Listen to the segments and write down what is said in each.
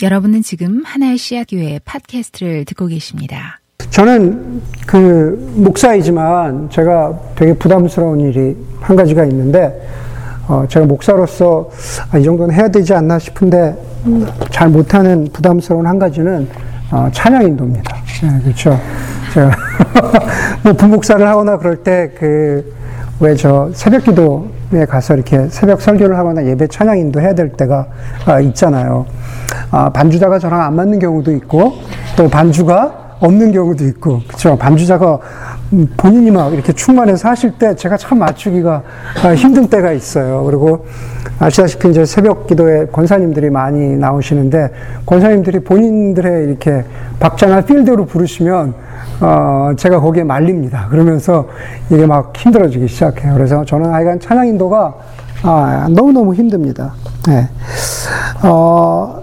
여러분은 지금 하나의 씨앗 교회 팟캐스트를 듣고 계십니다. 저는 그 목사이지만 제가 되게 부담스러운 일이 한 가지가 있는데 어 제가 목사로서 아, 이 정도는 해야 되지 않나 싶은데 잘 못하는 부담스러운 한 가지는 어 찬양 인도입니다. 네, 그렇죠. 제가 뭐 부목사를 하거나 그럴 때 그 왜 저 새벽 기도에 가서 이렇게 새벽 설교를 하거나 예배 찬양 인도 해야 될 때가 아, 있잖아요. 아, 반주자가 저랑 안 맞는 경우도 있고 또 반주가 없는 경우도 있고 그렇죠 반주자가 본인이 막 이렇게 충만해서 하실 때 제가 참 맞추기가 아, 힘든 때가 있어요 그리고 아시다시피 이제 새벽 기도에 권사님들이 많이 나오시는데 권사님들이 본인들의 이렇게 박자나 필대로 부르시면 어, 제가 거기에 말립니다 그러면서 이게 막 힘들어지기 시작해요 그래서 저는 하여간 찬양 인도가 아, 너무너무 힘듭니다 네. 어,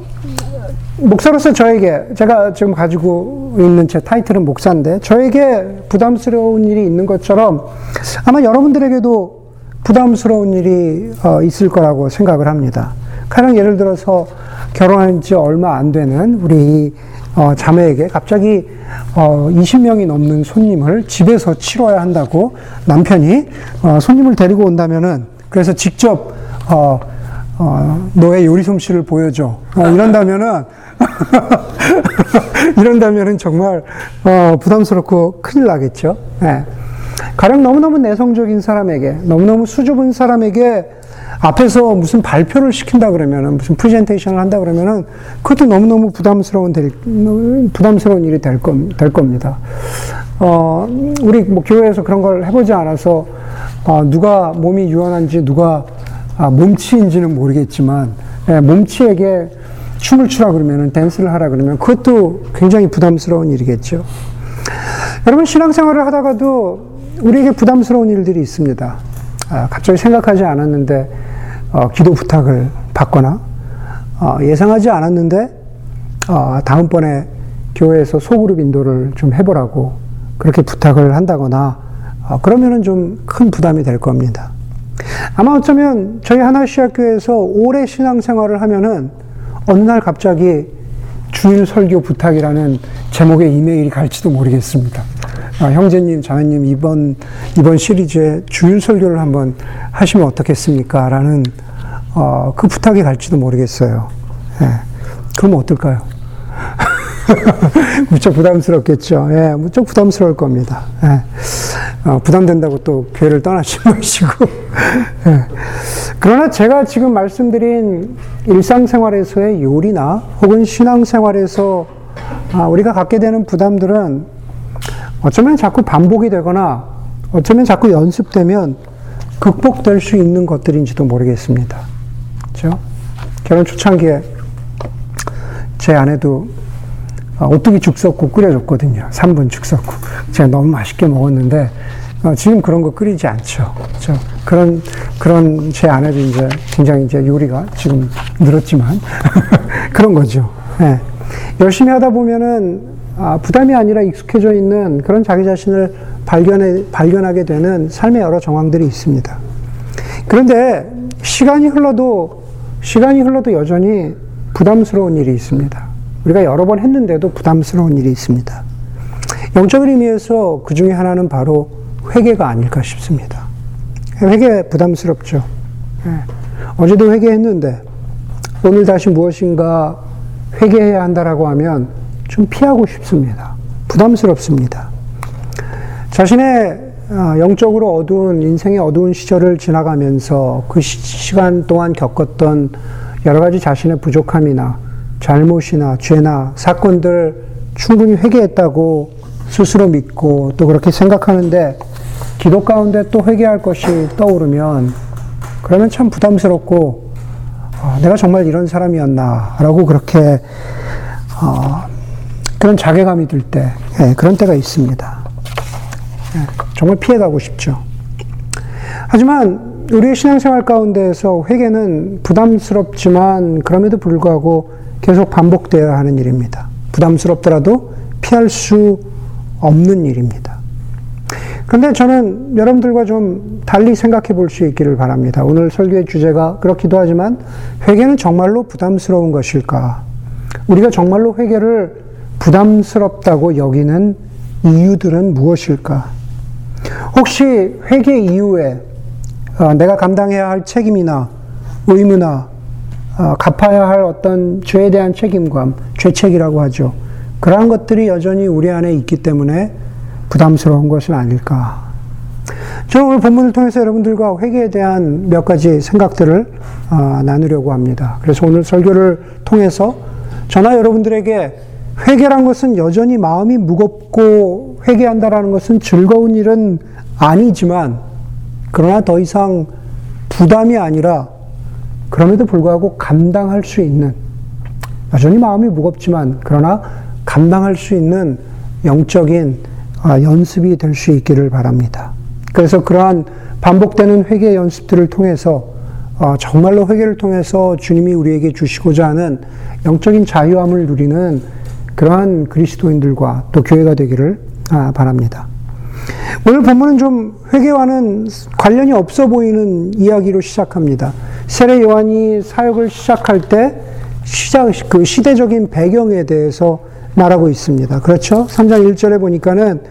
목사로서 저에게 제가 지금 가지고 있는 제 타이틀은 목사인데 저에게 부담스러운 일이 있는 것처럼 아마 여러분들에게도 부담스러운 일이 어, 있을 거라고 생각을 합니다. 가령 예를 들어서 결혼한 지 얼마 안 되는 우리 어, 자매에게 갑자기 어, 20명이 넘는 손님을 집에서 치러야 한다고 남편이 어, 손님을 데리고 온다면은 그래서 직접 어, 어, 너의 요리 솜씨를 보여줘. 어, 이런다면은, 이런다면은 정말, 어, 부담스럽고 큰일 나겠죠. 예. 가령 너무너무 내성적인 사람에게, 너무너무 수줍은 사람에게 앞에서 무슨 발표를 시킨다 그러면은, 무슨 프레젠테이션을 한다 그러면은, 그것도 너무너무 부담스러운, 될, 부담스러운 일이 될, 겁, 될 겁니다. 어, 우리 뭐 교회에서 그런 걸 해보지 않아서, 어, 누가 몸이 유연한지, 누가 아, 몸치인지는 모르겠지만 예, 몸치에게 춤을 추라 그러면 댄스를 하라 그러면 그것도 굉장히 부담스러운 일이겠죠. 여러분 신앙생활을 하다가도 우리에게 부담스러운 일들이 있습니다. 아, 갑자기 생각하지 않았는데 어, 기도 부탁을 받거나 어, 예상하지 않았는데 어, 다음번에 교회에서 소그룹 인도를 좀 해보라고 그렇게 부탁을 한다거나 어, 그러면은 좀 큰 부담이 될 겁니다. 아마 어쩌면 저희 하나시학교에서 오래 신앙생활을 하면은 어느 날 갑자기 주일 설교 부탁이라는 제목의 이메일이 갈지도 모르겠습니다. 아, 형제님, 자매님 이번 이번 시리즈에 주일 설교를 한번 하시면 어떻겠습니까? 라는 어, 그 부탁이 갈지도 모르겠어요. 예. 그럼 어떨까요? 무척 부담스럽겠죠. 예, 무척 부담스러울 겁니다. 예. 어, 부담된다고 또 교회를 떠나지 마시고. 예. 그러나 제가 지금 말씀드린 일상생활에서의 요리나 혹은 신앙생활에서 아, 우리가 갖게 되는 부담들은 어쩌면 자꾸 반복이 되거나 어쩌면 자꾸 연습되면 극복될 수 있는 것들인지도 모르겠습니다. 그렇죠? 결혼 초창기에 제 아내도 어, 오뚜기 죽석국 끓여줬거든요. 3분 죽석국. 제가 너무 맛있게 먹었는데, 어, 지금 그런 거 끓이지 않죠. 그렇죠? 그런, 그런 제 아내도 이제 굉장히 이제 요리가 지금 늘었지만, 그런 거죠. 네. 열심히 하다 보면은, 아, 부담이 아니라 익숙해져 있는 그런 자기 자신을 발견해, 발견하게 되는 삶의 여러 정황들이 있습니다. 그런데 시간이 흘러도, 시간이 흘러도 여전히 부담스러운 일이 있습니다. 우리가 여러 번 했는데도 부담스러운 일이 있습니다. 영적인 의미에서 그 중에 하나는 바로 회개가 아닐까 싶습니다. 회개 부담스럽죠. 예. 어제도 회개했는데 오늘 다시 무엇인가 회개해야 한다라고 하면 좀 피하고 싶습니다. 부담스럽습니다. 자신의 어, 영적으로 어두운 인생의 어두운 시절을 지나가면서 그 시간 동안 겪었던 여러 가지 자신의 부족함이나 잘못이나 죄나 사건들 충분히 회개했다고 스스로 믿고 또 그렇게 생각하는데 기도 가운데 또 회개할 것이 떠오르면 그러면 참 부담스럽고 어, 내가 정말 이런 사람이었나라고 그렇게 어, 그런 자괴감이 들 때 예, 그런 때가 있습니다. 예, 정말 피해가고 싶죠. 하지만 우리의 신앙생활 가운데에서 회개는 부담스럽지만 그럼에도 불구하고 계속 반복되어야 하는 일입니다. 부담스럽더라도 피할 수 없는 일입니다. 그런데 저는 여러분들과 좀 달리 생각해 볼 수 있기를 바랍니다. 오늘 설교의 주제가 그렇기도 하지만 회개는 정말로 부담스러운 것일까? 우리가 정말로 회개를 부담스럽다고 여기는 이유들은 무엇일까? 혹시 회개 이후에 어, 내가 감당해야 할 책임이나 의무나 어, 갚아야 할 어떤 죄에 대한 책임감, 죄책이라고 하죠. 그러한 것들이 여전히 우리 안에 있기 때문에 부담스러운 것은 아닐까. 저는 오늘 본문을 통해서 여러분들과 회개에 대한 몇 가지 생각들을 어, 나누려고 합니다. 그래서 오늘 설교를 통해서 저나 여러분들에게 회개란 것은 여전히 마음이 무겁고 회개한다라는 것은 즐거운 일은 아니지만 그러나 더 이상 부담이 아니라 그럼에도 불구하고 감당할 수 있는 여전히 마음이 무겁지만 그러나 감당할 수 있는 영적인 아, 연습이 될 수 있기를 바랍니다. 그래서 그러한 반복되는 회개 연습들을 통해서 어, 정말로 회개를 통해서 주님이 우리에게 주시고자 하는 영적인 자유함을 누리는 그러한 그리스도인들과 또 교회가 되기를 아, 바랍니다. 오늘 본문은 좀 회개와는 관련이 없어 보이는 이야기로 시작합니다. 세례 요한이 사역을 시작할 때 시작 그 시대적인 배경에 대해서 말하고 있습니다. 그렇죠? 3장 1절에 보니까는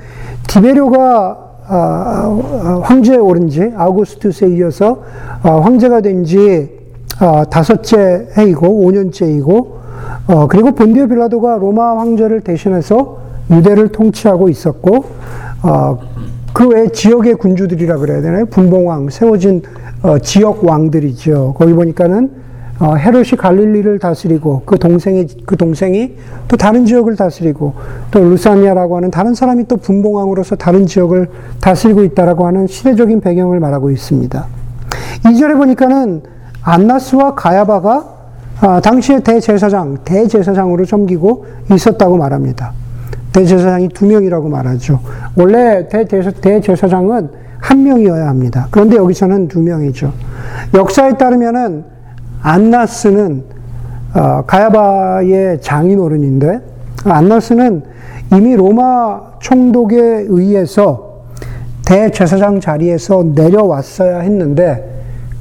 디베료가 아, 아, 황제에 오른 지 아우구스투스에 이어서 아, 황제가 된 지 다섯째 해이고 5년째이고 어, 그리고 본디오 빌라도가 로마 황제를 대신해서 유대를 통치하고 있었고 어, 그외 지역의 군주들이라 그래야 되나요? 분봉왕 세워진 어, 지역 왕들이죠. 거기 보니까는 어, 헤롯이 갈릴리를 다스리고 그 동생이 그 동생이 또 다른 지역을 다스리고 또 루사니아라고 하는 다른 사람이 또 분봉왕으로서 다른 지역을 다스리고 있다라고 하는 시대적인 배경을 말하고 있습니다. 2절에 보니까는 안나스와 가야바가 아, 당시에 대제사장, 대제사장으로 섬기고 있었다고 말합니다. 대제사장이 두 명이라고 말하죠. 원래 대제사, 대제사장은 한 명이어야 합니다. 그런데 여기서는 두 명이죠. 역사에 따르면은 안나스는 어, 가야바의 장인어른인데 안나스는 이미 로마 총독에 의해서 대제사장 자리에서 내려왔어야 했는데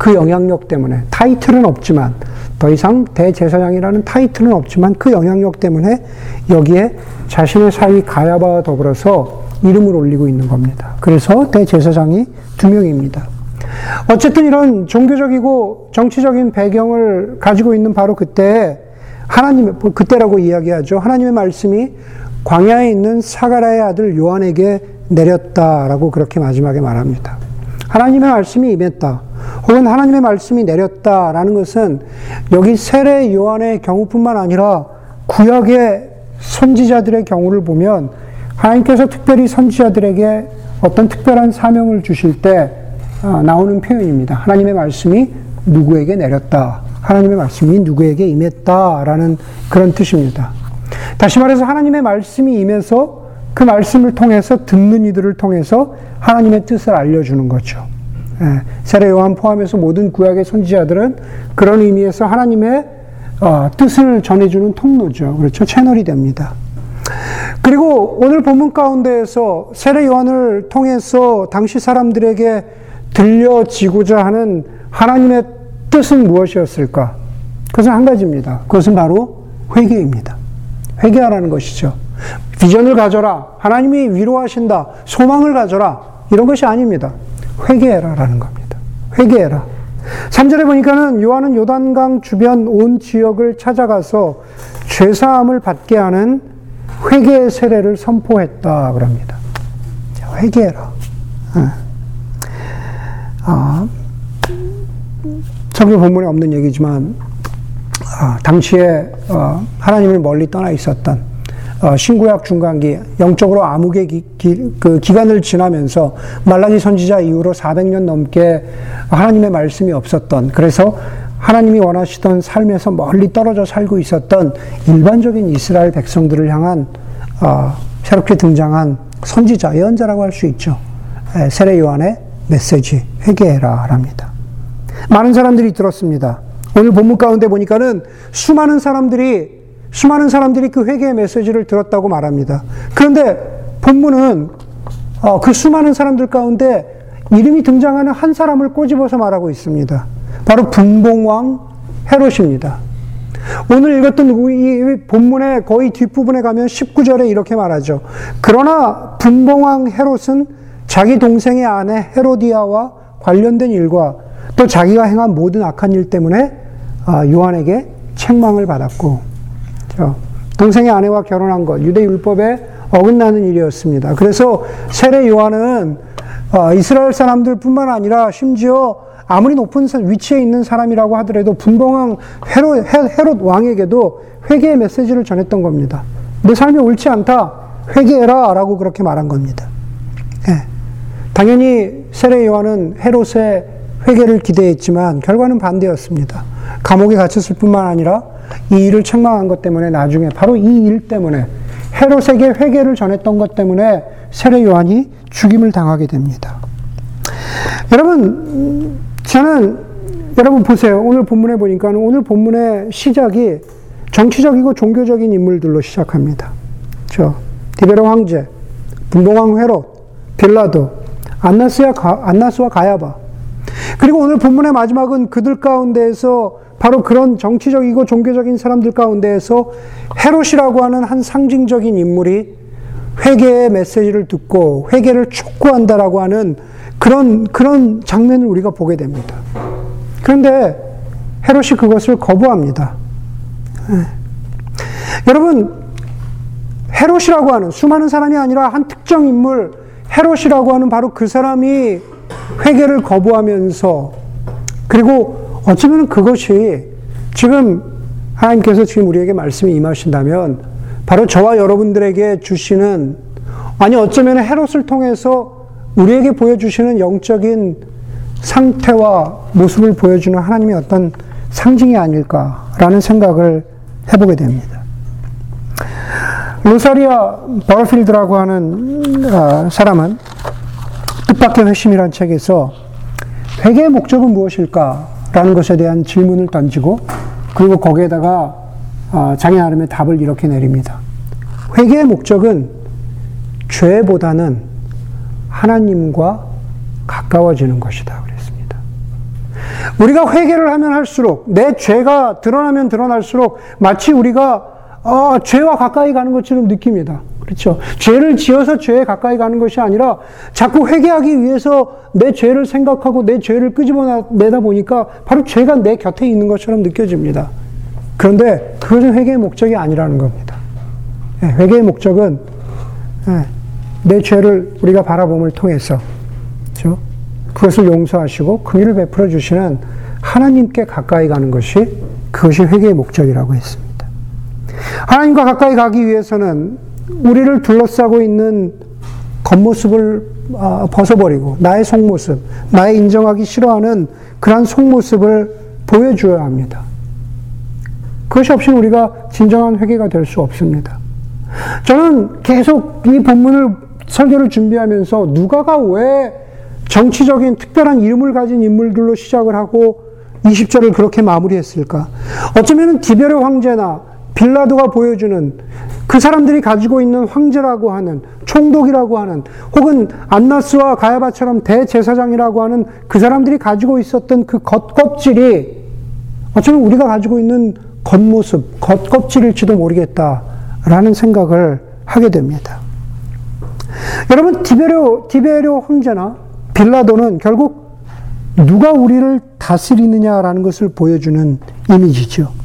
그 영향력 때문에 타이틀은 없지만 더 이상 대제사장이라는 타이틀은 없지만 그 영향력 때문에 여기에 자신의 사위 가야바와 더불어서 이름을 올리고 있는 겁니다. 그래서 대제사장이 두 명입니다. 어쨌든 이런 종교적이고 정치적인 배경을 가지고 있는 바로 그때 하나님 그때라고 이야기하죠. 하나님의 말씀이 광야에 있는 사가라의 아들 요한에게 내렸다라고 그렇게 마지막에 말합니다. 하나님의 말씀이 임했다. 혹은 하나님의 말씀이 내렸다라는 것은 여기 세례 요한의 경우뿐만 아니라 구약의 선지자들의 경우를 보면 하나님께서 특별히 선지자들에게 어떤 특별한 사명을 주실 때 어, 나오는 표현입니다. 하나님의 말씀이 누구에게 내렸다. 하나님의 말씀이 누구에게 임했다라는 그런 뜻입니다. 다시 말해서 하나님의 말씀이 임해서 그 말씀을 통해서 듣는 이들을 통해서 하나님의 뜻을 알려주는 거죠. 예, 세례 요한 포함해서 모든 구약의 선지자들은 그런 의미에서 하나님의 어, 뜻을 전해주는 통로죠. 그렇죠. 채널이 됩니다. 그리고 오늘 본문 가운데에서 세례 요한을 통해서 당시 사람들에게 들려지고자 하는 하나님의 뜻은 무엇이었을까? 그것은 한 가지입니다. 그것은 바로 회개입니다. 회개하라는 것이죠. 비전을 가져라. 하나님이 위로하신다. 소망을 가져라. 이런 것이 아닙니다. 회개해라라는 겁니다. 회개해라. 3절에 보니까는 요한은 요단강 주변 온 지역을 찾아가서 죄사함을 받게 하는 회개의 세례를 선포했다 그럽니다. 회개해라. 아, 성경 본문에 없는 얘기지만 아, 당시에 어, 하나님을 멀리 떠나 있었던 어, 신구약 중간기 영적으로 암흑의 기, 기, 그 기간을 지나면서 말라기 선지자 이후로 400년 넘게 하나님의 말씀이 없었던 그래서 하나님이 원하시던 삶에서 멀리 떨어져 살고 있었던 일반적인 이스라엘 백성들을 향한 어, 새롭게 등장한 선지자 예언자라고 할 수 있죠. 에, 세례 요한의 메시지 회개해라랍니다. 많은 사람들이 들었습니다. 오늘 본문 가운데 보니까는 수많은 사람들이 수많은 사람들이 그 회개의 메시지를 들었다고 말합니다. 그런데 본문은 어, 그 수많은 사람들 가운데 이름이 등장하는 한 사람을 꼬집어서 말하고 있습니다. 바로 분봉왕 헤롯입니다. 오늘 읽었던 이 본문의 거의 뒷부분에 가면 19절에 이렇게 말하죠. 그러나 분봉왕 헤롯은 자기 동생의 아내 헤로디아와 관련된 일과 또 자기가 행한 모든 악한 일 때문에 아, 요한에게 책망을 받았고, 동생의 아내와 결혼한 것, 유대 율법에 어긋나는 일이었습니다. 그래서 세례 요한은 아, 이스라엘 사람들뿐만 아니라 심지어 아무리 높은 위치에 있는 사람이라고 하더라도 분봉왕 헤롯, 헤롯 왕에게도 회개의 메시지를 전했던 겁니다. 내 삶이 옳지 않다. 회개해라. 라고 그렇게 말한 겁니다. 예. 당연히 세례 요한은 헤롯의 회개를 기대했지만 결과는 반대였습니다. 감옥에 갇혔을 뿐만 아니라 이 일을 책망한 것 때문에 나중에 바로 이 일 때문에 헤롯에게 회개를 전했던 것 때문에 세례 요한이 죽임을 당하게 됩니다. 여러분, 저는 여러분 보세요. 오늘 본문에 보니까 오늘 본문의 시작이 정치적이고 종교적인 인물들로 시작합니다. 저 디베로 황제, 분봉왕 헤롯, 빌라도, 안나스와 가야바. 그리고 오늘 본문의 마지막은 그들 가운데에서 바로 그런 정치적이고 종교적인 사람들 가운데에서 헤롯이라고 하는 한 상징적인 인물이 회개의 메시지를 듣고 회개를 촉구한다라고 하는 그런, 그런 장면을 우리가 보게 됩니다. 그런데 헤롯이 그것을 거부합니다. 네. 여러분, 헤롯이라고 하는 수많은 사람이 아니라 한 특정 인물, 헤롯이라고 하는 바로 그 사람이 회개를 거부하면서 그리고 어쩌면 그것이 지금 하나님께서 지금 우리에게 말씀이 임하신다면 바로 저와 여러분들에게 주시는 아니 어쩌면 헤롯을 통해서 우리에게 보여주시는 영적인 상태와 모습을 보여주는 하나님의 어떤 상징이 아닐까라는 생각을 해보게 됩니다. 로사리아 버러필드라고 하는 아, 사람은 뜻밖의 회심이라는 책에서 회개의 목적은 무엇일까 라는 것에 대한 질문을 던지고 그리고 거기에다가 아, 자기 나름의 답을 이렇게 내립니다. 회개의 목적은 죄보다는 하나님과 가까워지는 것이다. 그랬습니다. 우리가 회개를 하면 할수록, 내 죄가 드러나면 드러날수록 마치 우리가 아, 죄와 가까이 가는 것처럼 느낍니다. 그렇죠. 죄를 지어서 죄에 가까이 가는 것이 아니라 자꾸 회개하기 위해서 내 죄를 생각하고 내 죄를 끄집어내다 보니까 바로 죄가 내 곁에 있는 것처럼 느껴집니다. 그런데 그것은 회개의 목적이 아니라는 겁니다. 예, 회개의 목적은 예, 내 죄를 우리가 바라봄을 통해서 그렇죠? 그것을 용서하시고 긍휼을 베풀어 주시는 하나님께 가까이 가는 것이 그것이 회개의 목적이라고 했습니다. 하나님과 가까이 가기 위해서는 우리를 둘러싸고 있는 겉모습을 아, 벗어버리고 나의 속모습, 나의 인정하기 싫어하는 그러한 속모습을 보여줘야 합니다. 그것이 없이는 우리가 진정한 회개가 될 수 없습니다. 저는 계속 이 본문을 설교를 준비하면서 누가가 왜 정치적인 특별한 이름을 가진 인물들로 시작을 하고 20절을 그렇게 마무리했을까? 어쩌면 디베르 황제나 빌라도가 보여주는 그 사람들이 가지고 있는 황제라고 하는 총독이라고 하는 혹은 안나스와 가야바처럼 대제사장이라고 하는 그 사람들이 가지고 있었던 그 겉껍질이 어쩌면 우리가 가지고 있는 겉모습, 겉껍질일지도 모르겠다라는 생각을 하게 됩니다. 여러분 디베료 디베료 황제나 빌라도는 결국 누가 우리를 다스리느냐라는 것을 보여주는 이미지죠.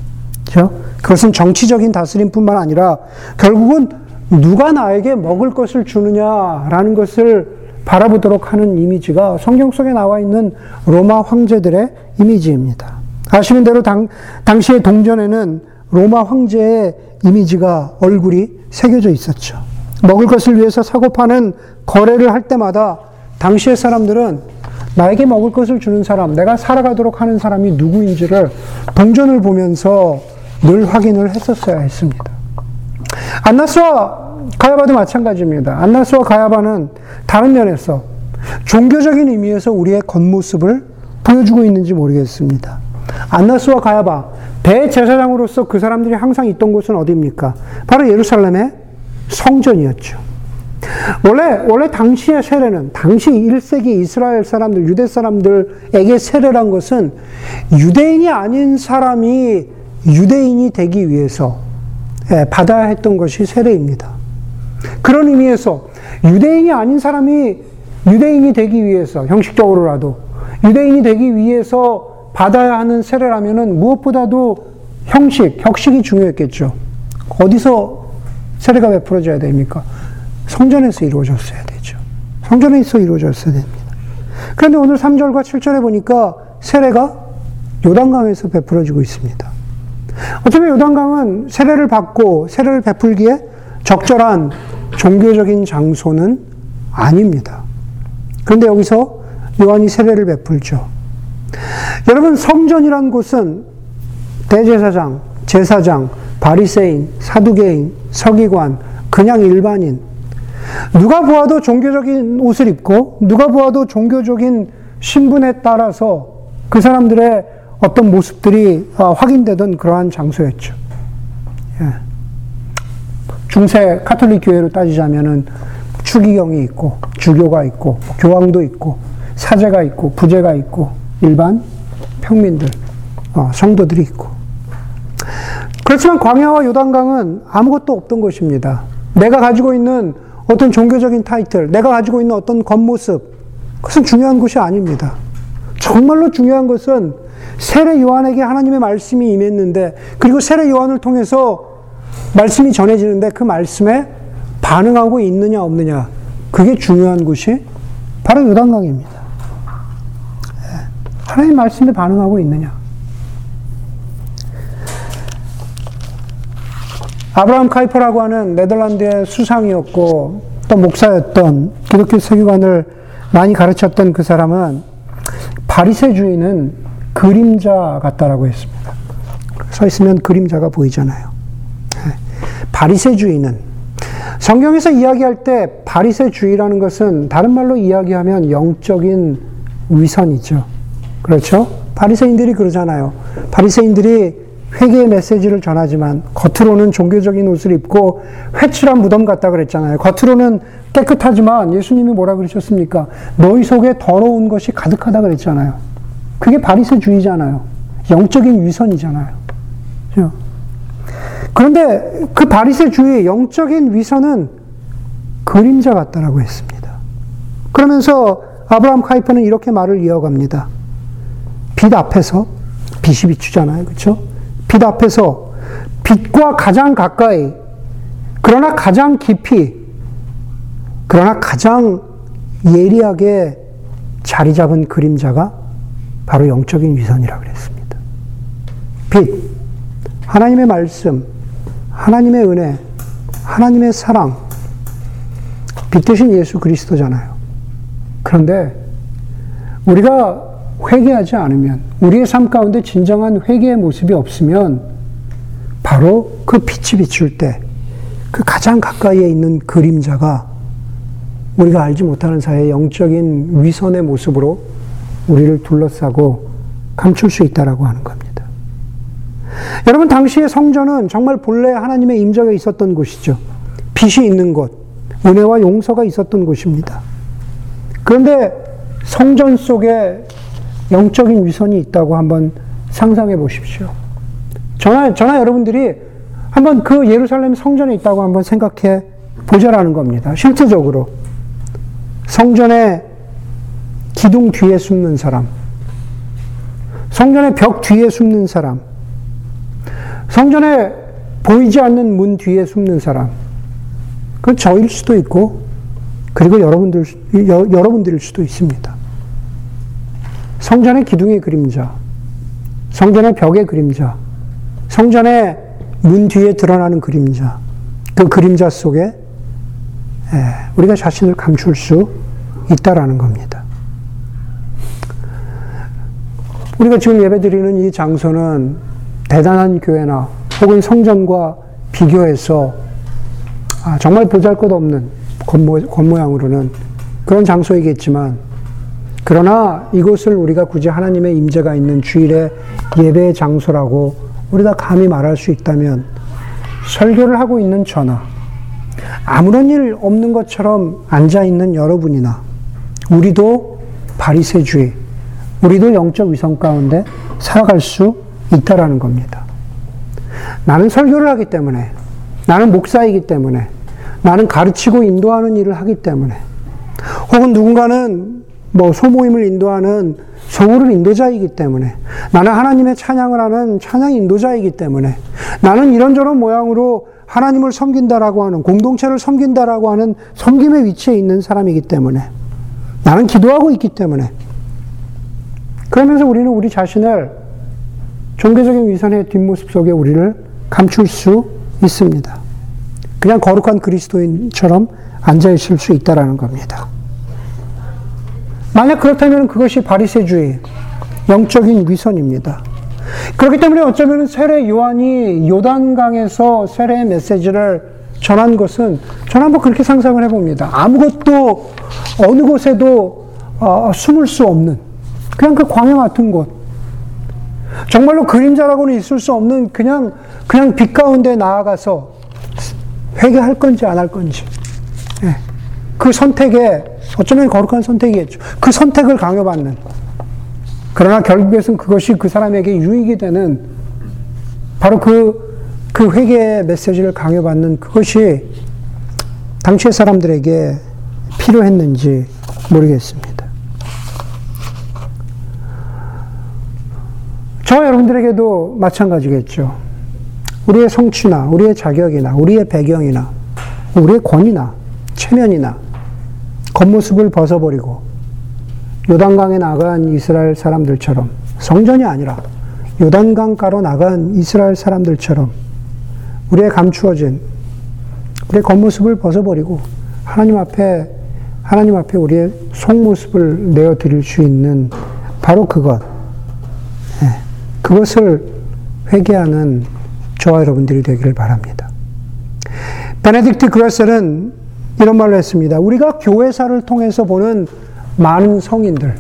그렇죠? 그것은 정치적인 다스림뿐만 아니라 결국은 누가 나에게 먹을 것을 주느냐라는 것을 바라보도록 하는 이미지가 성경 속에 나와 있는 로마 황제들의 이미지입니다. 아시는 대로 당, 당시의 동전에는 로마 황제의 이미지가 얼굴이 새겨져 있었죠. 먹을 것을 위해서 사고 파는 거래를 할 때마다 당시의 사람들은 나에게 먹을 것을 주는 사람, 내가 살아가도록 하는 사람이 누구인지를 동전을 보면서 늘 확인을 했었어야 했습니다. 안나스와 가야바도 마찬가지입니다. 안나스와 가야바는 다른 면에서 종교적인 의미에서 우리의 겉모습을 보여주고 있는지 모르겠습니다. 안나스와 가야바, 대제사장으로서 그 사람들이 항상 있던 곳은 어디입니까? 바로 예루살렘의 성전이었죠. 원래, 원래 당시의 세례는, 당시 1세기 이스라엘 사람들, 유대 사람들에게 세례란 것은 유대인이 아닌 사람이 유대인이 되기 위해서 예, 받아야 했던 것이 세례입니다. 그런 의미에서 유대인이 아닌 사람이 유대인이 되기 위해서 형식적으로라도 유대인이 되기 위해서 받아야 하는 세례라면은 무엇보다도 형식, 격식이 중요했겠죠. 어디서 세례가 베풀어져야 됩니까? 성전에서 이루어졌어야 되죠. 성전에서 이루어졌어야 됩니다. 그런데 오늘 3절과 7절에 보니까 세례가 요단강에서 베풀어지고 있습니다. 어쩌면 요단강은 세례를 받고 세례를 베풀기에 적절한 종교적인 장소는 아닙니다. 그런데 여기서 요한이 세례를 베풀죠. 여러분 성전이란 곳은 대제사장, 제사장, 바리새인, 사두개인, 서기관, 그냥 일반인 누가 보아도 종교적인 옷을 입고 누가 보아도 종교적인 신분에 따라서 그 사람들의 어떤 모습들이 어, 확인되던 그러한 장소였죠. 예. 중세 카톨릭 교회로 따지자면은 추기경이 있고 주교가 있고 교황도 있고 사제가 있고 부제가 있고 일반 평민들 어, 성도들이 있고 그렇지만 광야와 요단강은 아무것도 없던 것입니다. 내가 가지고 있는 어떤 종교적인 타이틀, 내가 가지고 있는 어떤 겉모습, 그것은 중요한 것이 아닙니다. 정말로 중요한 것은 세례 요한에게 하나님의 말씀이 임했는데, 그리고 세례 요한을 통해서 말씀이 전해지는데 그 말씀에 반응하고 있느냐 없느냐, 그게 중요한 것이 바로 요단강입니다. 예. 하나님 말씀에 반응하고 있느냐. 아브라함 카이퍼라고 하는 네덜란드의 수상이었고 또 목사였던 기독교 세계관을 많이 가르쳤던 그 사람은 바리새주의는 그림자 같다라고 했습니다. 서 있으면 그림자가 보이잖아요. 네. 바리새주의는 성경에서 이야기할 때 바리새주의라는 것은 다른 말로 이야기하면 영적인 위선이죠. 그렇죠? 바리새인들이 그러잖아요. 바리새인들이 회개의 메시지를 전하지만 겉으로는 종교적인 옷을 입고 회칠한 무덤 같다 그랬잖아요. 겉으로는 깨끗하지만 예수님이 뭐라 그러셨습니까? 너희 속에 더러운 것이 가득하다 그랬잖아요. 그게 바리새주의잖아요. 영적인 위선이잖아요. 그런데 그 바리새주의 영적인 위선은 그림자 같다라고 했습니다. 그러면서 아브라함 카이퍼는 이렇게 말을 이어갑니다. 빛 앞에서 빛이 비추잖아요. 그렇죠? 빛 앞에서 빛과 가장 가까이, 그러나 가장 깊이, 그러나 가장 예리하게 자리 잡은 그림자가 바로 영적인 위선이라고 그랬습니다. 빛, 하나님의 말씀, 하나님의 은혜, 하나님의 사랑, 빛 대신 예수 그리스도잖아요. 그런데 우리가 회개하지 않으면 우리의 삶 가운데 진정한 회개의 모습이 없으면 바로 그 빛이 비출 때 그 가장 가까이에 있는 그림자가 우리가 알지 못하는 사이에 영적인 위선의 모습으로 우리를 둘러싸고 감출 수 있다라고 하는 겁니다. 여러분 당시의 성전은 정말 본래 하나님의 임재가 있었던 곳이죠. 빛이 있는 곳, 은혜와 용서가 있었던 곳입니다. 그런데 성전 속에 영적인 위선이 있다고 한번 상상해 보십시오. 저나, 저나 여러분들이 한번 그 예루살렘 성전에 있다고 한번 생각해 보자라는 겁니다. 실제적으로. 성전의 기둥 뒤에 숨는 사람, 성전의 벽 뒤에 숨는 사람, 성전에 보이지 않는 문 뒤에 숨는 사람, 그 저일 수도 있고, 그리고 여러분들, 여, 여러분들일 수도 있습니다. 성전의 기둥의 그림자, 성전의 벽의 그림자, 성전의 문 뒤에 드러나는 그림자, 그 그림자 속에 예, 우리가 자신을 감출 수 있다라는 겁니다. 우리가 지금 예배 드리는 이 장소는 대단한 교회나 혹은 성전과 비교해서 아, 정말 보잘 것 없는 겉모, 겉모 양으로는 그런 장소이겠지만 그러나 이곳을 우리가 굳이 하나님의 임재가 있는 주일의 예배 장소라고 우리가 감히 말할 수 있다면 설교를 하고 있는 저나 아무런 일 없는 것처럼 앉아 있는 여러분이나 우리도 바리새주의, 우리도 영적 위성 가운데 살아갈 수 있다라는 겁니다. 나는 설교를 하기 때문에, 나는 목사이기 때문에, 나는 가르치고 인도하는 일을 하기 때문에, 혹은 누군가는 뭐 소모임을 인도하는 소그룹 인도자이기 때문에, 나는 하나님의 찬양을 하는 찬양 인도자이기 때문에, 나는 이런저런 모양으로 하나님을 섬긴다라고 하는, 공동체를 섬긴다라고 하는 섬김의 위치에 있는 사람이기 때문에, 나는 기도하고 있기 때문에, 그러면서 우리는 우리 자신을 종교적인 위선의 뒷모습 속에 우리를 감출 수 있습니다. 그냥 거룩한 그리스도인처럼 앉아 있을 수 있다라는 겁니다. 만약 그렇다면 그것이 바리새주의, 영적인 위선입니다. 그렇기 때문에 어쩌면 세례 요한이 요단강에서 세례의 메시지를 전한 것은 저는 한번 그렇게 상상을 해봅니다. 아무것도 어느 곳에도 어, 숨을 수 없는 그냥 그 광야 같은 곳. 정말로 그림자라고는 있을 수 없는 그냥 그냥 빛 가운데 나아가서 회개할 건지 안 할 건지. 예. 그 선택에 어쩌면 거룩한 선택이겠죠. 그 선택을 강요받는. 그러나 결국에는 그것이 그 사람에게 유익이 되는 바로 그, 그 회개의 메시지를 강요받는 그것이 당시의 사람들에게 필요했는지 모르겠습니다. 저와 여러분들에게도 마찬가지겠죠. 우리의 성취나, 우리의 자격이나, 우리의 배경이나, 우리의 권위나, 체면이나, 겉모습을 벗어버리고, 요단강에 나간 이스라엘 사람들처럼, 성전이 아니라, 요단강가로 나간 이스라엘 사람들처럼, 우리의 감추어진, 우리의 겉모습을 벗어버리고, 하나님 앞에, 하나님 앞에 우리의 속모습을 내어드릴 수 있는 바로 그것, 그것을 회개하는 저와 여러분들이 되기를 바랍니다. 베네딕트 그라셀은 이런 말을 했습니다. 우리가 교회사를 통해서 보는 많은 성인들,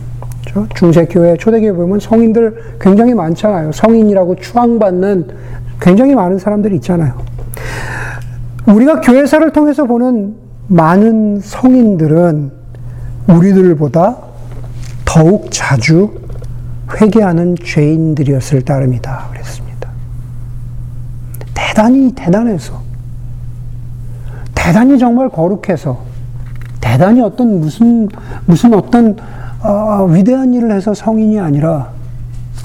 중세교회, 초대교회 보면 성인들 굉장히 많잖아요. 성인이라고 추앙받는 굉장히 많은 사람들이 있잖아요. 우리가 교회사를 통해서 보는 많은 성인들은 우리들보다 더욱 자주 회개하는 죄인들이었을 따름이다. 그랬습니다. 대단히 대단해서, 대단히 정말 거룩해서, 대단히 어떤 무슨, 무슨 어떤, 어, 위대한 일을 해서 성인이 아니라,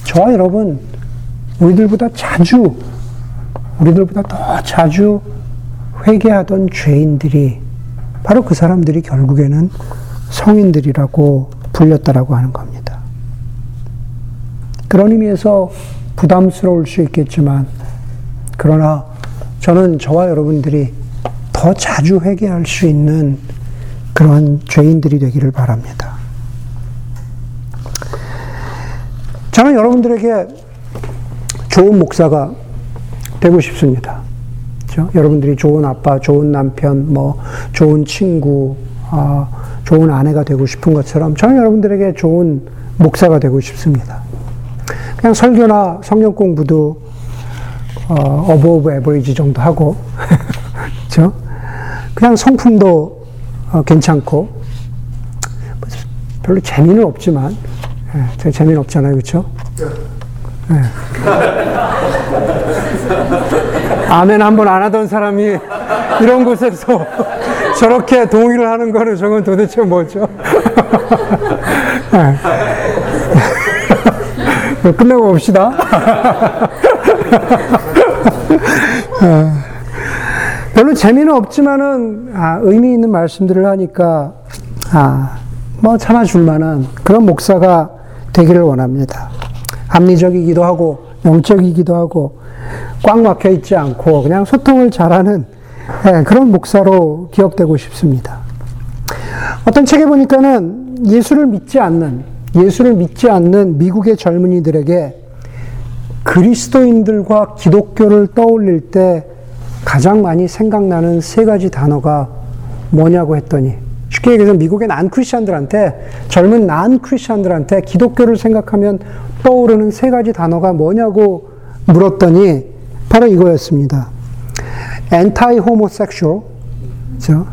저와 여러분, 우리들보다 자주, 우리들보다 더 자주 회개하던 죄인들이, 바로 그 사람들이 결국에는 성인들이라고 불렸다라고 하는 겁니다. 그런 의미에서 부담스러울 수 있겠지만, 그러나 저는 저와 여러분들이 더 자주 회개할 수 있는 그러한 죄인들이 되기를 바랍니다. 저는 여러분들에게 좋은 목사가 되고 싶습니다. 그렇죠? 여러분들이 좋은 아빠, 좋은 남편, 뭐 좋은 친구, 어, 좋은 아내가 되고 싶은 것처럼 저는 여러분들에게 좋은 목사가 되고 싶습니다. 그냥 설교나 성경 공부도 어, above average 정도 하고 그렇죠? 그냥 성품도 어, 괜찮고 별로 재미는 없지만 예, 재미는 없잖아요, 그렇죠? 예. 아멘 한번 안 하던 사람이 이런 곳에서 저렇게 동의를 하는 거는 저건 도대체 뭐죠? 예. 끝내고 봅시다. 어, 별로 재미는 없지만은 아, 의미 있는 말씀들을 하니까 아, 뭐 참아줄 만한 그런 목사가 되기를 원합니다. 합리적이기도 하고 영적이기도 하고 꽉 막혀 있지 않고 그냥 소통을 잘하는 네, 그런 목사로 기억되고 싶습니다. 어떤 책에 보니까는 예수를 믿지 않는 예수를 믿지 않는 미국의 젊은이들에게 그리스도인들과 기독교를 떠올릴 때 가장 많이 생각나는 세 가지 단어가 뭐냐고 했더니 쉽게 얘기해서 미국의 난 크리스천들한테 젊은 난 크리스천들한테 기독교를 생각하면 떠오르는 세 가지 단어가 뭐냐고 물었더니 바로 이거였습니다. anti homosexual, 그렇죠?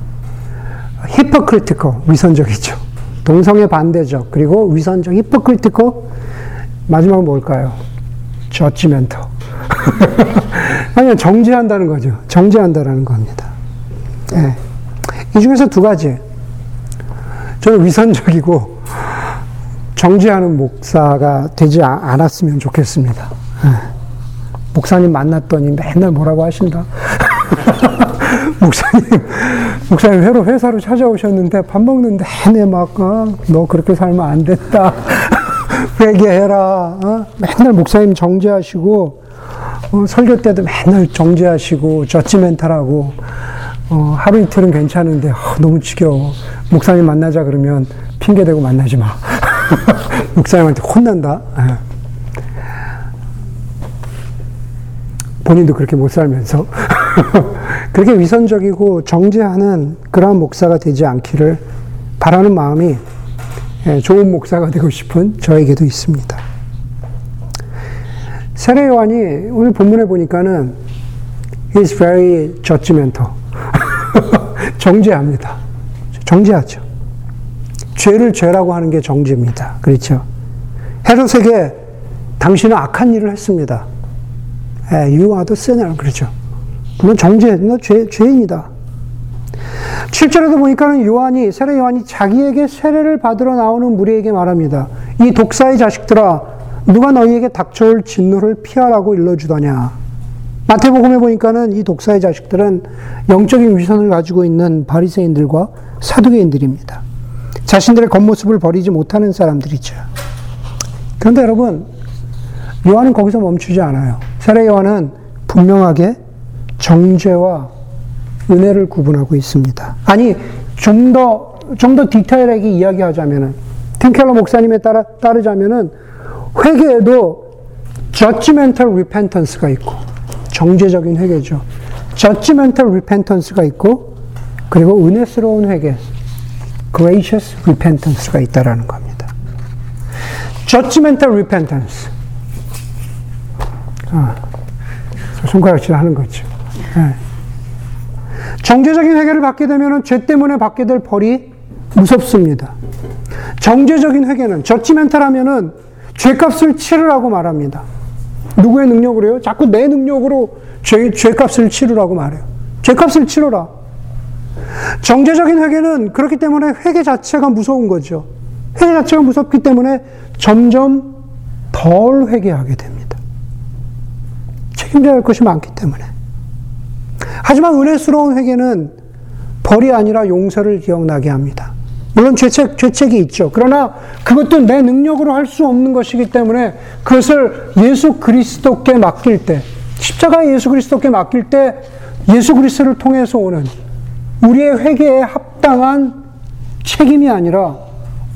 hypocritical, 위선적이죠. 동성애 반대적 그리고 위선적 히포크리티코 마지막은 뭘까요? 저지멘터. 아니요, 정죄한다는 거죠. 정죄한다라는 겁니다. 예. 이 중에서 두 가지. 저는 위선적이고 정죄하는 목사가 되지 않았으면 좋겠습니다. 예. 목사님 만났더니 맨날 뭐라고 하신다. 목사님, 목사님 회로 회사로 찾아오셨는데 밥 먹는데 내내 막, 어, 너 그렇게 살면 안 됐다. 회개해라. 어? 맨날 목사님 정죄하시고, 어, 설교 때도 맨날 정죄하시고, 저지멘탈하고, 어, 하루 이틀은 괜찮은데, 어, 너무 지겨워. 목사님 만나자 그러면 핑계대고 만나지 마. 목사님한테 혼난다. 예. 본인도 그렇게 못 살면서 그렇게 위선적이고 정죄하는 그러한 목사가 되지 않기를 바라는 마음이 예, 좋은 목사가 되고 싶은 저에게도 있습니다. 세례 요한이 오늘 본문에 보니까는 he's very judgmental. 정죄합니다. 정죄하죠. 죄를 죄라고 하는 게 정죄입니다. 그렇죠. 헤롯에게 당신은 악한 일을 했습니다. 예, you are the sinner. 그렇죠. 너 정죄, 너 죄, 죄인이다. 7절에도 보니까는 요한이, 세례 요한이 자기에게 세례를 받으러 나오는 무리에게 말합니다. 이 독사의 자식들아, 누가 너희에게 닥쳐올 진노를 피하라고 일러주더냐. 마태복음에 보니까는 이 독사의 자식들은 영적인 위선을 가지고 있는 바리새인들과 사두개인들입니다. 자신들의 겉모습을 버리지 못하는 사람들이죠. 그런데 여러분, 요한은 거기서 멈추지 않아요. 세례 요한은 분명하게 정죄와 은혜를 구분하고 있습니다. 아니, 좀 더, 좀 더 디테일하게 이야기하자면은, 팀켈러 목사님에 따라, 따르자면은, 회개에도 judgmental repentance가 있고, 정죄적인 회개죠. judgmental repentance가 있고, 그리고 은혜스러운 회개, gracious repentance가 있다라는 겁니다. judgmental repentance. 아, 손가락질 하는 거죠. 네. 정죄적인 회개를 받게 되면 죄 때문에 받게 될 벌이 무섭습니다. 정죄적인 회개는 저치멘탈하면은 죄값을 치르라고 말합니다. 누구의 능력으로요? 자꾸 내 능력으로 죄, 죄값을 치르라고 말해요. 죄값을 치르라. 정죄적인 회개는 그렇기 때문에 회개 자체가 무서운 거죠. 회개 자체가 무섭기 때문에 점점 덜 회개하게 됩니다. 책임져야 할 것이 많기 때문에. 하지만 은혜스러운 회개는 벌이 아니라 용서를 기억나게 합니다. 물론 죄책, 죄책이 있죠. 그러나 그것도 내 능력으로 할 수 없는 것이기 때문에 그것을 예수 그리스도께 맡길 때, 십자가에 예수 그리스도께 맡길 때 예수 그리스도를 통해서 오는 우리의 회개에 합당한 책임이 아니라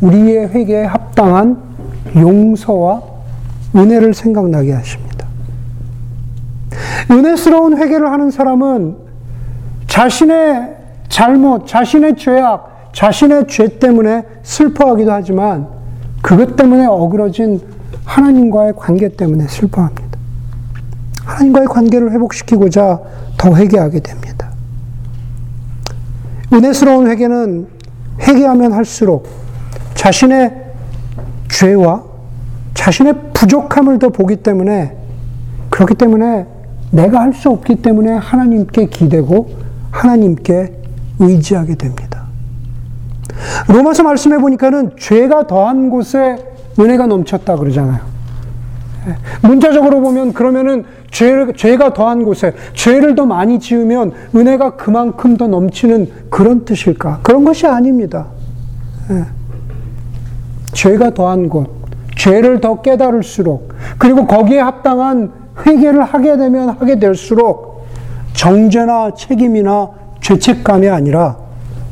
우리의 회개에 합당한 용서와 은혜를 생각나게 하십니다. 은혜스러운 회개를 하는 사람은 자신의 잘못, 자신의 죄악, 자신의 죄 때문에 슬퍼하기도 하지만 그것 때문에 어그러진 하나님과의 관계 때문에 슬퍼합니다. 하나님과의 관계를 회복시키고자 더 회개하게 됩니다. 은혜스러운 회개는 회개하면 할수록 자신의 죄와 자신의 부족함을 더 보기 때문에 그렇기 때문에 내가 할 수 없기 때문에 하나님께 기대고 하나님께 의지하게 됩니다. 로마서 말씀해 보니까는 죄가 더한 곳에 은혜가 넘쳤다 그러잖아요. 문자적으로 보면 그러면은 죄, 죄가 더한 곳에 죄를 더 많이 지으면 은혜가 그만큼 더 넘치는 그런 뜻일까? 그런 것이 아닙니다. 예. 죄가 더한 곳, 죄를 더 깨달을수록 그리고 거기에 합당한 회개를 하게 되면 하게 될수록 정죄나 책임이나 죄책감이 아니라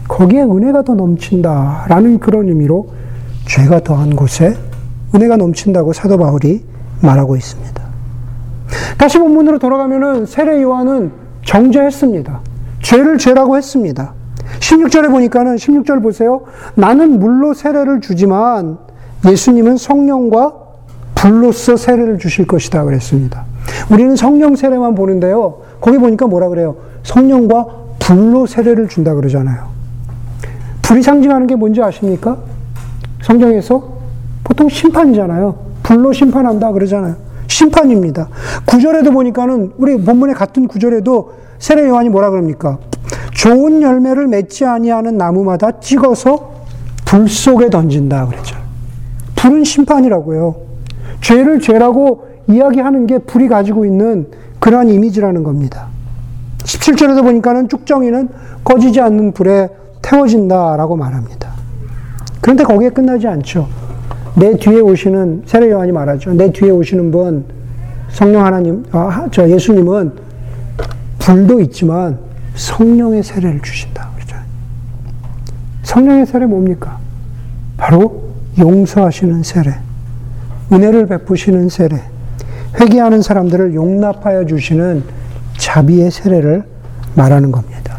거기에 은혜가 더 넘친다라는 그런 의미로 죄가 더한 곳에 은혜가 넘친다고 사도 바울이 말하고 있습니다. 다시 본문으로 돌아가면은 세례 요한은 정죄했습니다. 죄를 죄라고 했습니다. 16절에 보니까는 16절 보세요. 나는 물로 세례를 주지만 예수님은 성령과 불로써 세례를 주실 것이다 그랬습니다. 우리는 성령 세례만 보는데요. 거기 보니까 뭐라 그래요? 성령과 불로 세례를 준다 그러잖아요. 불이 상징하는 게 뭔지 아십니까? 성경에서 보통 심판이잖아요. 불로 심판한다 그러잖아요. 심판입니다. 구절에도 보니까는 우리 본문의 같은 구절에도 세례 요한이 뭐라 그럽니까? 좋은 열매를 맺지 아니하는 나무마다 찍어서 불 속에 던진다 그랬죠. 불은 심판이라고요. 죄를 죄라고 이야기하는 게 불이 가지고 있는 그러한 이미지라는 겁니다. 17절에도 보니까는 쭉정이는 꺼지지 않는 불에 태워진다라고 말합니다. 그런데 거기에 끝나지 않죠. 내 뒤에 오시는 세례 요한이 말하죠. 내 뒤에 오시는 분 성령 하나님, 아, 저 예수님은 불도 있지만 성령의 세례를 주신다. 그러죠. 성령의 세례 뭡니까? 바로 용서하시는 세례, 은혜를 베푸시는 세례, 회개하는 사람들을 용납하여 주시는 자비의 세례를 말하는 겁니다.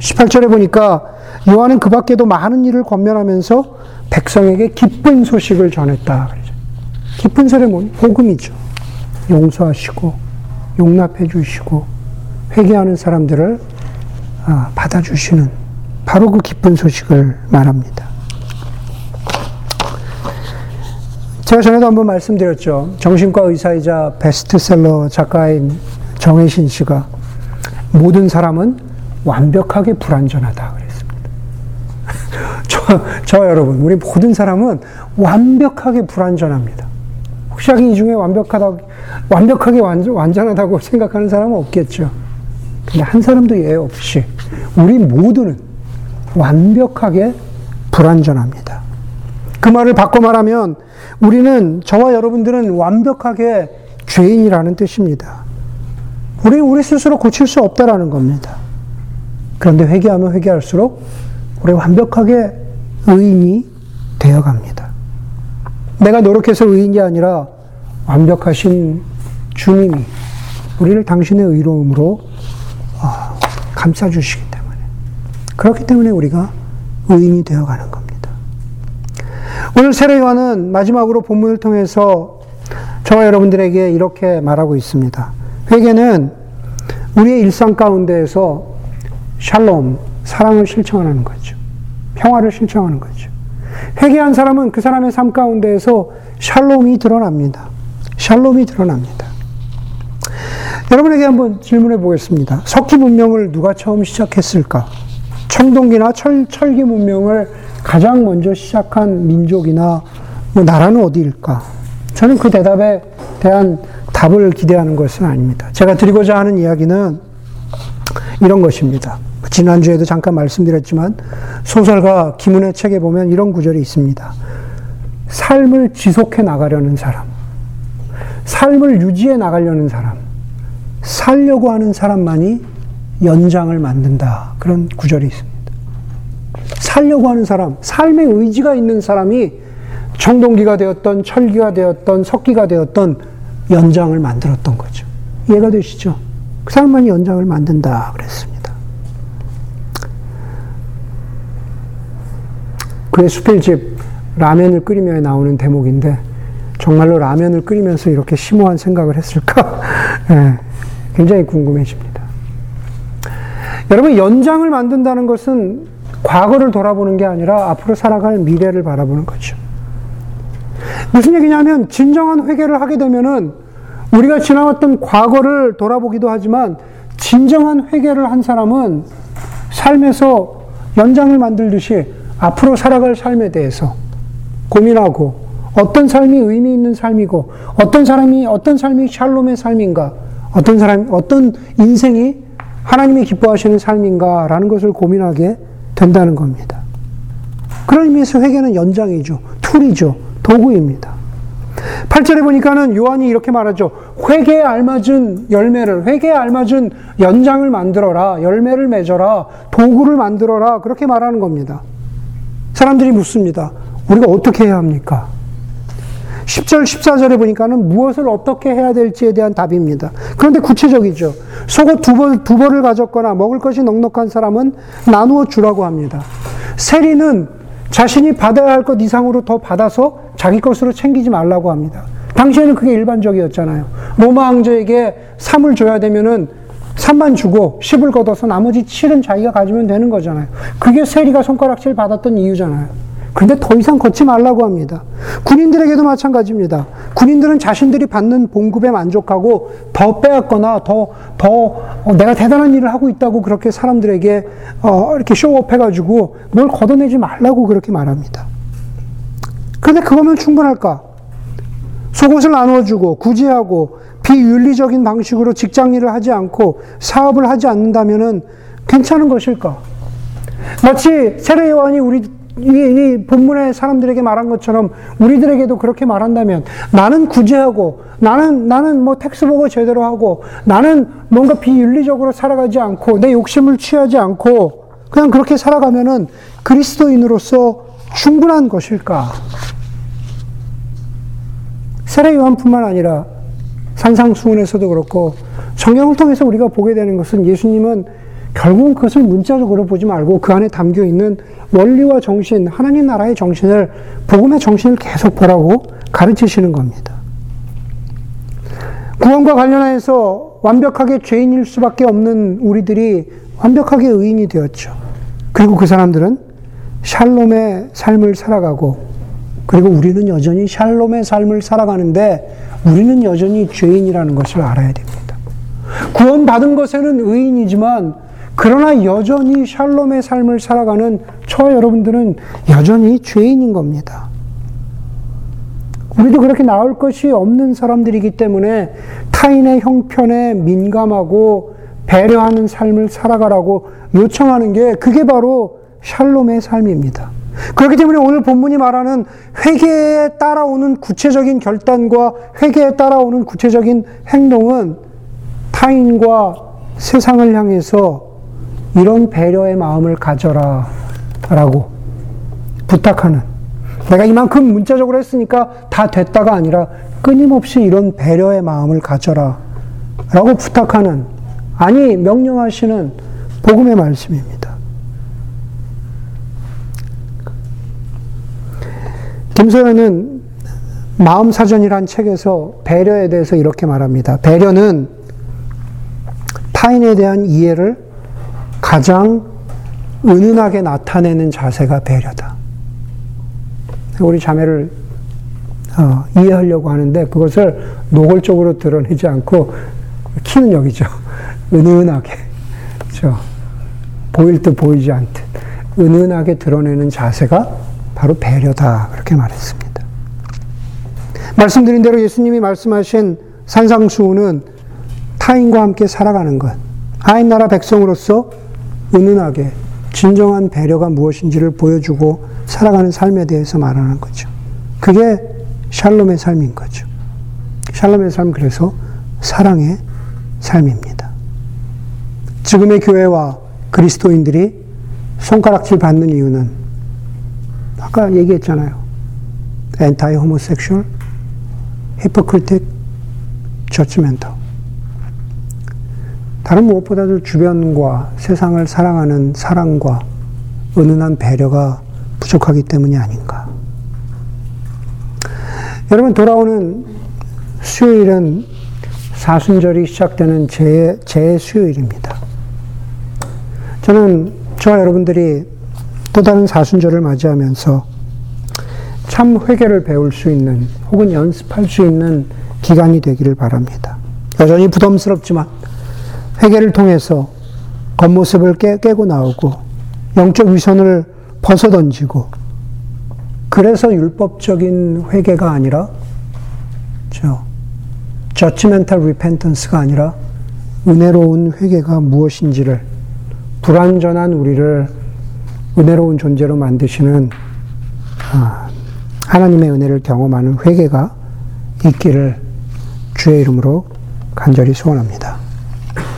18절에 보니까 요한은 그 밖에도 많은 일을 권면하면서 백성에게 기쁜 소식을 전했다. 기쁜 세례 뭐 복음이죠. 용서하시고 용납해 주시고 회개하는 사람들을 아, 받아주시는 바로 그 기쁜 소식을 말합니다. 제가 전에도 한번 말씀드렸죠. 정신과 의사이자 베스트셀러 작가인 정혜신 씨가 모든 사람은 완벽하게 불완전하다 그랬습니다. 저, 저 여러분, 우리 모든 사람은 완벽하게 불완전합니다. 혹시 이 중에 완벽하다, 완벽하게 완전, 완전하다고 생각하는 사람은 없겠죠. 근데 한 사람도 예 없이 우리 모두는 완벽하게 불완전합니다. 그 말을 바꿔 말하면 우리는 저와 여러분들은 완벽하게 죄인이라는 뜻입니다. 우리 우리 스스로 고칠 수 없다라는 겁니다. 그런데 회개하면 회개할수록 우리 완벽하게 의인이 되어 갑니다. 내가 노력해서 의인이 아니라 완벽하신 주님이 우리를 당신의 의로움으로 어, 감싸 주시기 때문에 그렇기 때문에 우리가 의인이 되어 가는 겁니다. 오늘 세례 요한은 마지막으로 본문을 통해서 저와 여러분들에게 이렇게 말하고 있습니다. 회개는 우리의 일상 가운데에서 샬롬, 사랑을 실천하는 거죠. 평화를 실천하는 거죠. 회개한 사람은 그 사람의 삶 가운데에서 샬롬이 드러납니다. 샬롬이 드러납니다. 여러분에게 한번 질문해 보겠습니다. 석기 문명을 누가 처음 시작했을까? 청동기나 철, 철기 문명을 가장 먼저 시작한 민족이나 뭐 나라는 어디일까? 저는 그 대답에 대한 답을 기대하는 것은 아닙니다. 제가 드리고자 하는 이야기는 이런 것입니다. 지난주에도 잠깐 말씀드렸지만 소설가 김은혜 책에 보면 이런 구절이 있습니다. 삶을 지속해 나가려는 사람, 삶을 유지해 나가려는 사람, 살려고 하는 사람만이 연장을 만든다. 그런 구절이 있습니다. 살려고 하는 사람, 삶의 의지가 있는 사람이 청동기가 되었던 철기가 되었던 석기가 되었던 연장을 만들었던 거죠. 이해가 되시죠? 그 사람만이 연장을 만든다 그랬습니다. 그의 수필집 라면을 끓이며에 나오는 대목인데 정말로 라면을 끓이면서 이렇게 심오한 생각을 했을까? 네, 굉장히 궁금해집니다. 여러분 연장을 만든다는 것은 과거를 돌아보는 게 아니라 앞으로 살아갈 미래를 바라보는 거죠. 무슨 얘기냐면 진정한 회개를 하게 되면은 우리가 지나왔던 과거를 돌아보기도 하지만 진정한 회개를 한 사람은 삶에서 연장을 만들듯이 앞으로 살아갈 삶에 대해서 고민하고 어떤 삶이 의미 있는 삶이고 어떤 사람이 어떤 삶이 샬롬의 삶인가 어떤 사람 어떤 인생이 하나님이 기뻐하시는 삶인가라는 것을 고민하게 된다는 겁니다. 그런 의미에서 회개는 연장이죠. tool이죠. 도구입니다. 8절에 보니까는 요한이 이렇게 말하죠. 회개에 알맞은 열매를, 회개에 알맞은 연장을 만들어라. 열매를 맺어라. 도구를 만들어라. 그렇게 말하는 겁니다. 사람들이 묻습니다. 우리가 어떻게 해야 합니까? 10절, 14절에 보니까는 무엇을 어떻게 해야 될지에 대한 답입니다. 그런데 구체적이죠. 속옷 두 벌, 두 벌을 가졌거나 먹을 것이 넉넉한 사람은 나누어 주라고 합니다. 세리는 자신이 받아야 할 것 이상으로 더 받아서 자기 것으로 챙기지 말라고 합니다. 당시에는 그게 일반적이었잖아요. 로마 왕조에게 3을 줘야 되면은 3만 주고 10을 걷어서 나머지 7은 자기가 가지면 되는 거잖아요. 그게 세리가 손가락질 받았던 이유잖아요. 그런데 더 이상 걷지 말라고 합니다. 군인들에게도 마찬가지입니다. 군인들은 자신들이 받는 봉급에 만족하고 더 빼앗거나 더, 더 어, 내가 대단한 일을 하고 있다고 그렇게 사람들에게 어, 이렇게 쇼업 해가지고 뭘 걷어내지 말라고 그렇게 말합니다. 그런데 그거면 충분할까? 속옷을 나눠주고 구제하고 비윤리적인 방식으로 직장 일을 하지 않고 사업을 하지 않는다면 괜찮은 것일까? 마치 세례 요한이 우리 이, 이 본문의 사람들에게 말한 것처럼 우리들에게도 그렇게 말한다면 나는 구제하고 나는 나는 뭐 tax 보고 제대로 하고 나는 뭔가 비윤리적으로 살아가지 않고 내 욕심을 취하지 않고 그냥 그렇게 살아가면은 그리스도인으로서 충분한 것일까? 세례 요한뿐만 아니라 산상수훈에서도 그렇고 성경을 통해서 우리가 보게 되는 것은 예수님은 결국은 그것을 문자적으로 보지 말고 그 안에 담겨 있는 원리와 정신, 하나님 나라의 정신을, 복음의 정신을 계속 보라고 가르치시는 겁니다. 구원과 관련해서 완벽하게 죄인일 수밖에 없는 우리들이 완벽하게 의인이 되었죠. 그리고 그 사람들은 샬롬의 삶을 살아가고, 그리고 우리는 여전히 샬롬의 삶을 살아가는데, 우리는 여전히 죄인이라는 것을 알아야 됩니다. 구원받은 것에는 의인이지만, 그러나 여전히 샬롬의 삶을 살아가는 저 여러분들은 여전히 죄인인 겁니다. 우리도 그렇게 나올 것이 없는 사람들이기 때문에 타인의 형편에 민감하고 배려하는 삶을 살아가라고 요청하는 게 그게 바로 샬롬의 삶입니다. 그렇기 때문에 오늘 본문이 말하는 회개에 따라오는 구체적인 결단과 회개에 따라오는 구체적인 행동은 타인과 세상을 향해서 이런 배려의 마음을 가져라 라고 부탁하는 내가 이만큼 문자적으로 했으니까 다 됐다가 아니라 끊임없이 이런 배려의 마음을 가져라 라고 부탁하는 아니 명령하시는 복음의 말씀입니다. 김소연은 마음사전이란 책에서 배려에 대해서 이렇게 말합니다. 배려는 타인에 대한 이해를 가장 은은하게 나타내는 자세가 배려다. 우리 자매를 어, 이해하려고 하는데 그것을 노골적으로 드러내지 않고 키는 여기죠. 은은하게. 그렇죠? 보일 듯 보이지 않듯 은은하게 드러내는 자세가 바로 배려다. 그렇게 말했습니다. 말씀드린 대로 예수님이 말씀하신 산상수훈은 타인과 함께 살아가는 것. 하인 나라 백성으로서 은은하게 진정한 배려가 무엇인지를 보여주고 살아가는 삶에 대해서 말하는 거죠. 그게 샬롬의 삶인 거죠. 샬롬의 삶 그래서 사랑의 삶입니다. 지금의 교회와 그리스도인들이 손가락질 받는 이유는 아까 얘기했잖아요. anti homosexual, hypocritic, judgmental. 다른 무엇보다도 주변과 세상을 사랑하는 사랑과 은은한 배려가 부족하기 때문이 아닌가. 여러분, 돌아오는 수요일은 사순절이 시작되는 제, 제 수요일입니다. 저는 저와 여러분들이 또 다른 사순절을 맞이하면서 참 회개를 배울 수 있는 혹은 연습할 수 있는 기간이 되기를 바랍니다. 여전히 부담스럽지만 회개를 통해서 겉모습을 깨, 깨고 나오고 영적 위선을 벗어 던지고 그래서 율법적인 회개가 아니라 저 judgmental repentance가 아니라 은혜로운 회개가 무엇인지를 불완전한 우리를 은혜로운 존재로 만드시는 아, 하나님의 은혜를 경험하는 회개가 있기를 주의 이름으로 간절히 소원합니다.